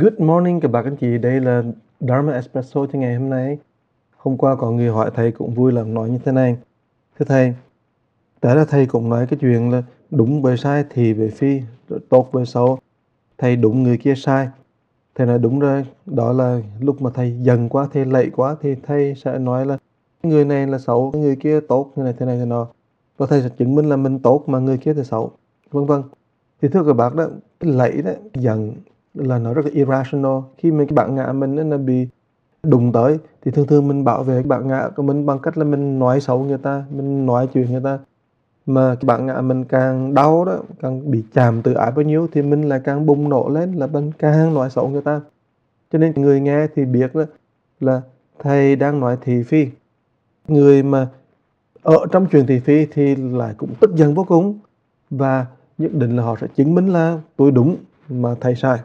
Good morning các bạn anh chị, đây là Dharma Espresso cho ngày hôm nay. Hôm qua có người hỏi thầy cũng vui lòng nói như thế này. Thưa thầy, tại là thầy cũng nói cái chuyện là đúng về sai thì về phi, tốt về xấu. Thầy đúng người kia sai. Thầy nói đúng rồi, đó là lúc mà thầy dần quá, thầy lệ quá thì thầy sẽ nói là người này là xấu, người kia tốt, như này thế này thế nọ. Và thầy sẽ chứng minh là mình tốt mà người kia thì xấu. Vân vân. Thì thưa các bạn đó, cái lạy đó, dần là nó rất là irrational. Khi mà cái bạn ngã mình nó bị đụng tới, thì thường thường mình bảo vệ cái bạn ngã của mình bằng cách là mình nói xấu người ta, mình nói chuyện người ta. Mà cái bạn ngã mình càng đau đó, càng bị chạm từ ái bao nhiêu, thì mình lại càng bùng nổ lên là mình càng nói xấu người ta. Cho nên người nghe thì biết đó là thầy đang nói thị phi. Người mà ở trong chuyện thị phi thì lại cũng tức giận vô cùng. Và nhất định là họ sẽ chứng minh là tôi đúng mà thầy sai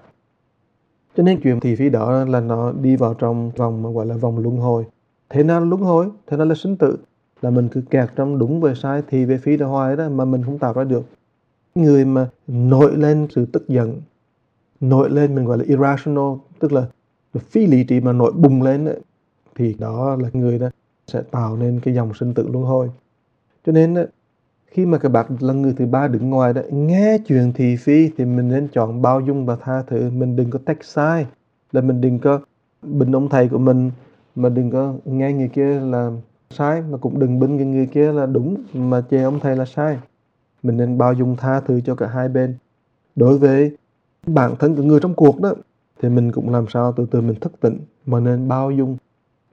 cho nên chuyện thị phi đó là nó đi vào trong vòng mà gọi là vòng luân hồi. Thế nào là luân hồi thế nào là sinh tử. Là mình cứ kẹt trong đúng về sai thì về phi đó hoài đó mà mình không tạo ra được. Người mà nổi lên sự tức giận nổi lên mình gọi là irrational tức là phi lý trí mà nổi bùng lên ấy, thì đó là người đó sẽ tạo nên cái dòng sinh tử luân hồi. Cho nên khi mà các bạn là người thứ ba đứng ngoài đó, nghe chuyện thị phi, thì mình nên chọn bao dung và tha thứ. Mình đừng có tách sai. Là mình đừng có bình ông thầy của mình, mà đừng có nghe người kia là sai, mà cũng đừng bình cái người kia là đúng, mà chê ông thầy là sai. Mình nên bao dung tha thứ cho cả hai bên. Đối với bản thân của người trong cuộc đó, thì mình cũng làm sao từ từ mình thức tỉnh, mà nên bao dung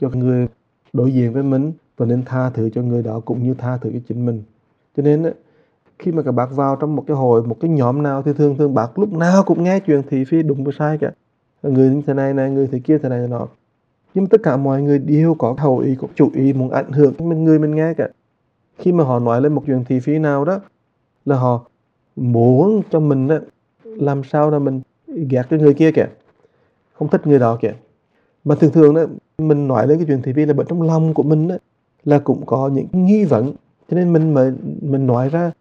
cho người đối diện với mình, và nên tha thứ cho người đó cũng như tha thứ cho chính mình cho nên khi mà các bác vào trong một cái hội một cái nhóm nào thì thường thường bác lúc nào cũng nghe chuyện thị phi đúng và sai cả. Người như thế này này người thế kia thế này nọ. Nhưng mà tất cả mọi người đều có hậu ý có chủ ý muốn ảnh hưởng mình người mình nghe cả. Khi mà họ nói lên một chuyện thị phi nào đó là họ muốn cho mình đó, làm sao là mình ghét cái người kia kìa không thích người đó kìa. Mà thường thường đó mình nói lên cái chuyện thị phi là bởi trong lòng của mình đó, là cũng có những nghi vấn cho nên mình mà mình nói ra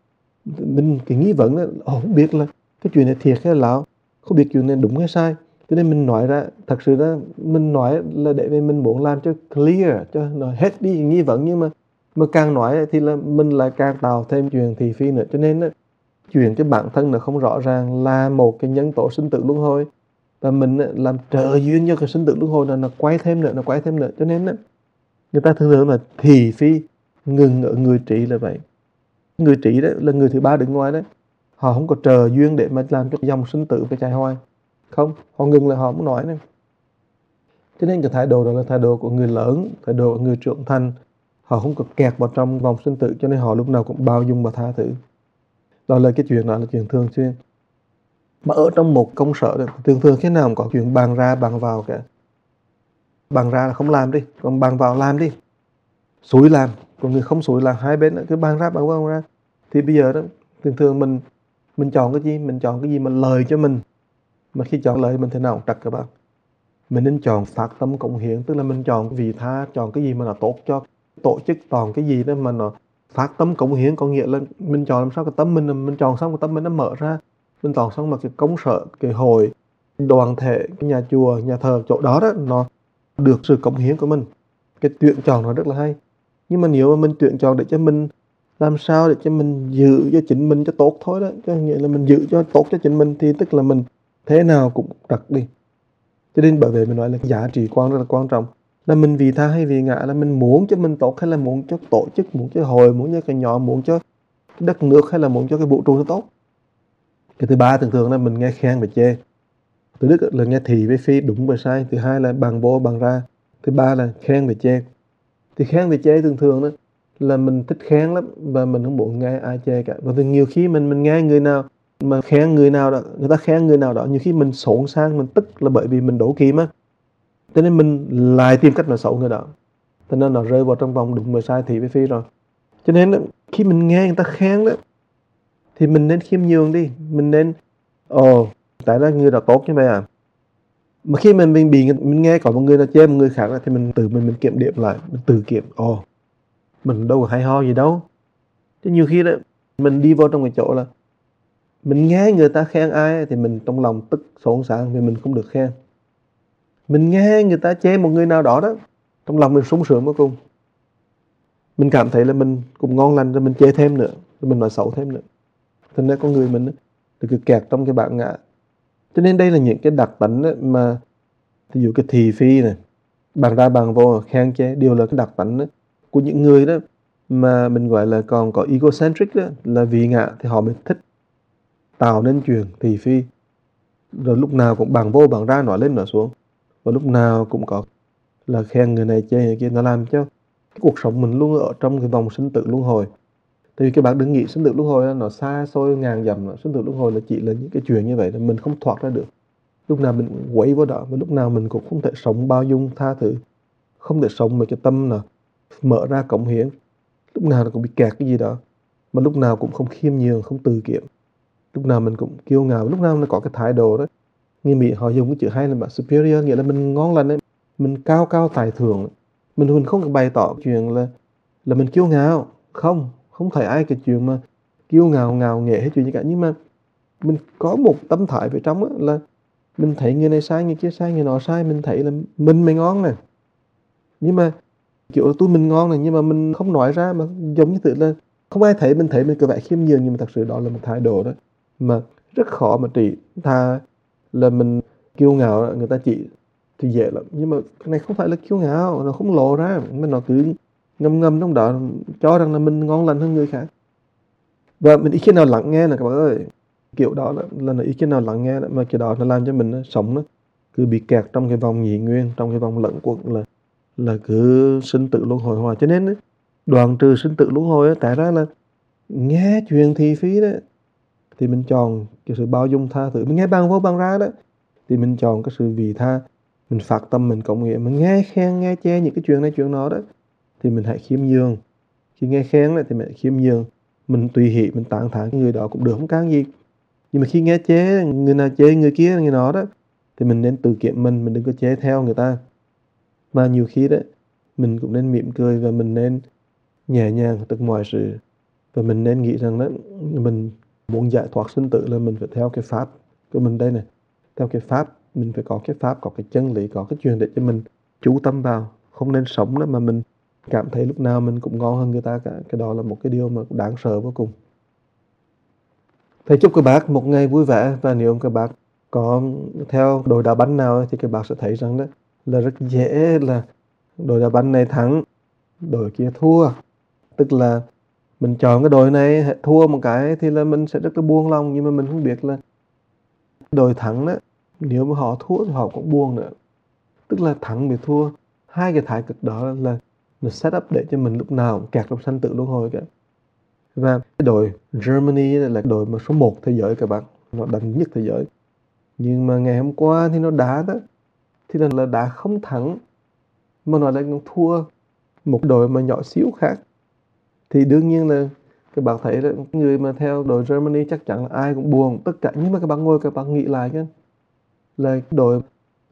mình cái nghi vấn là không biết là cái chuyện này thiệt hay là không biết chuyện này đúng hay sai. Cho nên mình nói ra thật sự đó mình nói là để mình muốn làm cho clear cho nó hết đi nghi vấn. Nhưng mà mà càng nói thì là mình lại càng tạo thêm chuyện thị phi nữa. Cho nên đó, chuyện cái bản thân nó không rõ ràng là một cái nhân tố sinh tử luân hồi. Và mình làm trợ duyên cho cái sinh tử luân hồi là nó quay thêm nữa nó quay thêm nữa. Cho nên đó, người ta thường thường là thị phi ngừng ở người trị là vậy. Người trị đó là người thứ ba đứng ngoài đấy. Họ không có chờ duyên để mà làm cho dòng sinh tử phải chạy hoài. Không, họ ngừng là họ muốn nói này cho nên cái thái độ đó là thái độ của người lớn, thái độ của người trưởng thành. Họ không có kẹt vào trong vòng sinh tử, cho nên họ lúc nào cũng bao dung và tha thứ. Đó là cái chuyện đó là chuyện thường xuyên. Mà ở trong một công sở thì thường thường khi nào cũng có chuyện bàn ra, bàn vào cả. Bàn ra là không làm đi, còn bàn vào làm đi. Xúi làm còn người không sủi là hai bên cứ ban ra ban vào ra thì bây giờ đó, thường thường mình mình chọn cái gì? Mình chọn cái gì mà lời cho mình. Mà khi chọn lời mình thế nào trật các bạn mình nên chọn phát tâm cộng hiến, tức là mình chọn vị tha, chọn cái gì mà nó tốt cho, tổ chức toàn cái gì đó mà nó phát tâm cộng hiến. Có nghĩa là mình chọn làm sao cái tâm mình mình chọn xong cái tâm mình nó mở ra. Mình chọn xong mà cái công sở, cái hội, đoàn thể cái nhà chùa, nhà thờ chỗ đó đó, nó được sự cộng hiến của mình. Cái tuyển chọn nó rất là hay nhưng mà nếu mà mình tuyển chọn để cho mình làm sao để cho mình giữ cho chính mình cho tốt thôi đó, có nghĩa là mình giữ cho tốt cho chính mình thì tức là mình thế nào cũng đặt đi. Cho nên bởi vậy mình nói là giá trị quan rất là quan trọng. Là mình vì tha hay vì ngã, là mình muốn cho mình tốt hay là muốn cho tổ chức, muốn cho hội, muốn cho cái nhỏ, muốn cho cái đất nước hay là muốn cho cái vũ trụ nó tốt. Cái thứ ba thường thường là mình nghe khen và chê. Thứ nhất là nghe thì với phi đúng và sai. Thứ hai là bằng vô bằng ra. Thứ ba là khen và chê thì kháng thì chê thường thường đó là mình thích kháng lắm và mình không muốn nghe ai chê cả. Và từ nhiều khi mình mình nghe người nào mà khen người nào đó, người ta khen người nào đó, nhiều khi mình sổn sang, mình tức là bởi vì mình đổ kim á. Cho nên mình lại tìm cách mà xấu người đó. Cho nên nó rơi vào trong vòng đúng và sai thì với phi rồi. Cho nên khi mình nghe người ta khen đó, thì mình nên khiêm nhường đi. Mình nên, ồ, tại đó người đó tốt như vậy à? Mà khi mình mình bị mình nghe có một người là chê một người khác thì mình tự mình mình kiểm điểm lại, mình tự kiểm, ồ, mình đâu có hay ho gì đâu. Chứ nhiều khi đó, mình đi vô trong cái chỗ là mình nghe người ta khen ai thì mình trong lòng tức sổn sảng vì mình không được khen. Mình nghe người ta chê một người nào đó đó, trong lòng mình sung sướng vô cùng. Mình cảm thấy là mình cũng ngon lành rồi mình chê thêm nữa, rồi mình nói xấu thêm nữa. Thành ra con người mình được cứ kẹt trong cái bản ngã cho nên đây là những cái đặc tính mà ví dụ cái thị phi này, bàn ra bàn vô, khen chê, đều là cái đặc tính của những người đó mà mình gọi là còn có egocentric đó là vị ngã thì họ mới thích tạo nên chuyện thị phi. Rồi lúc nào cũng bằng vô bằng ra nói lên nói xuống. Và lúc nào cũng có là khen người này chê người kia, nó làm cho cái cuộc sống mình luôn ở trong cái vòng sinh tử luân hồi tại vì các bạn đừng nghĩ sinh tử luân hồi nó xa xôi ngàn dặm sinh tử luân hồi là chỉ là những cái chuyện như vậy là mình không thoát ra được. Lúc nào mình quấy vào đó, và lúc nào mình cũng không thể sống bao dung tha thứ, không thể sống mà cái tâm là mở ra cống hiến. Lúc nào nó cũng bị kẹt cái gì đó, mà lúc nào cũng không khiêm nhường, không từ kiệm lúc nào mình cũng kiêu ngạo, lúc nào nó có cái thái độ đó. Người Mỹ họ dùng cái chữ hay là mà superior, nghĩa là mình ngon lành ấy, mình cao cao tài thượng mình mình không bày tỏ chuyện là là mình kiêu ngạo. Không không phải ai cái chuyện mà kiêu ngạo ngạo nghệ hết chuyện gì cả. Nhưng mà mình có một tâm thái về trong á, là mình thấy người này sai, người kia sai, người nọ sai, mình thấy là mình mới ngon này nhưng mà kiểu là tôi mình ngon này nhưng mà mình không nói ra mà giống như tự là không ai thấy, mình thấy mình cứ vẻ khiêm nhường, nhưng mà thật sự đó là một thái độ đó mà rất khó mà trị. Tha là mình kiêu ngạo, người ta chỉ thì dễ lắm. Nhưng mà cái này không phải là kiêu ngạo, nó không lộ ra, mà nó cứ ngâm ngâm trong đó cho rằng là mình ngon lành hơn người khác. Và mình ý kiến nào lắng nghe là các bạn ơi. Kiểu đó là, là là ý kiến nào lắng nghe mà kiểu đó nó làm cho mình nó sống nó cứ bị kẹt trong cái vòng nhị nguyên trong cái vòng lẫn quẩn là là cứ sinh tử luân hồi hoài. Cho nên đoàn trừ sinh tử luân hồi tại ra là nghe chuyện thị phí đó thì mình chọn cái sự bao dung tha thứ. Mình nghe bằng vô bằng ra đó thì mình chọn cái sự vị tha. Mình phát tâm mình cộng nghĩa mình nghe khen nghe che những cái chuyện này chuyện đó đó thì mình hãy khiêm nhường. Khi nghe khen lại thì mình hãy khiêm nhường. Mình tùy hỷ, mình tán thán người đó cũng được, không can gì. Nhưng mà khi nghe chế, người nào chế người kia, người nó đó, thì mình nên tự kiểm mình mình đừng có chế theo người ta. Mà nhiều khi đó, mình cũng nên mỉm cười và mình nên nhẹ nhàng tất mọi sự. Và mình nên nghĩ rằng đó, mình muốn giải thoát sinh tử là mình phải theo cái pháp của mình đây này theo cái pháp, mình phải có cái pháp, có cái chân lý, có cái chuyện để cho mình chú tâm vào. Không nên sống đó mà mình cảm thấy lúc nào mình cũng ngon hơn người ta cả. Cái đó là một cái điều mà đáng sợ vô cùng. Thầy chúc các bác một ngày vui vẻ. Và nếu các bác có theo đội đá banh nào thì các bác sẽ thấy rằng đó là rất dễ là đội đá banh này thắng, đội kia thua. Tức là mình chọn cái đội này, thua một cái thì là mình sẽ rất là buông lòng. Nhưng mà mình không biết là đội thắng đó, nếu mà họ thua thì họ cũng buông nữa. Tức là thắng bị thua. Hai cái thái cực đó là là set up để cho mình lúc nào cũng kẹt trong sanh tử luân hồi cả. Và cái đội Germany là đội mà số 1 thế giới các bạn. Nó đánh nhất thế giới. Nhưng mà ngày hôm qua thì nó đá đó. Thì là, là đá không thắng mà nó lại thua một đội mà nhỏ xíu khác. Thì đương nhiên là các bạn thấy là người mà theo đội Germany chắc chắn là ai cũng buồn. Tất cả nhưng mà các bạn ngồi các bạn nghĩ lại cái là đội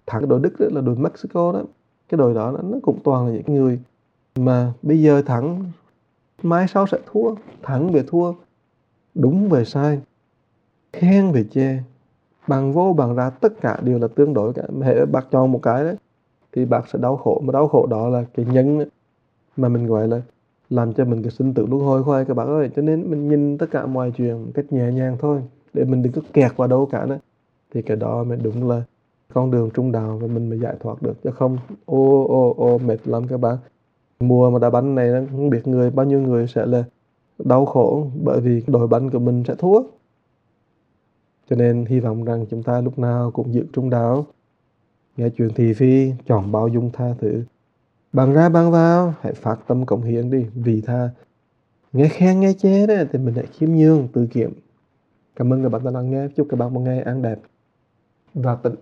thắng đội Đức đó, là đội Mexico đó. Cái đội đó nó cũng toàn là những người mà bây giờ thắng, mai sau sẽ thua. Thắng về thua, đúng về sai, khen về chê. Bằng vô, bằng ra, tất cả đều là tương đối cả. Hệ bác chọn một cái đấy, thì bác sẽ đau khổ. Mà đau khổ đó là cái nhân mà mình, gọi là, làm cho mình cái sinh tử luân hồi khoai các bạn ơi. Cho nên mình nhìn tất cả mọi chuyện một cách nhẹ nhàng thôi, để mình đừng có kẹt vào đâu cả nữa. Thì cái đó mới đúng là con đường trung đạo và mình mới giải thoát được. Chứ không, ô ô ô, mệt lắm các bạn mùa mà đá banh này không biết người, bao nhiêu người sẽ là đau khổ bởi vì đội banh của mình sẽ thua. Cho nên hy vọng rằng chúng ta lúc nào cũng giữ trung đạo. Nghe chuyện thị phi, chọn bao dung tha thứ. Bằng ra bằng vào, hãy phát tâm cộng hiến đi vì tha. Nghe khen, nghe chê đó, thì mình hãy khiêm nhường, tự kiểm. Cảm ơn các bạn đã lắng nghe. Chúc các bạn một ngày an đẹp và tịnh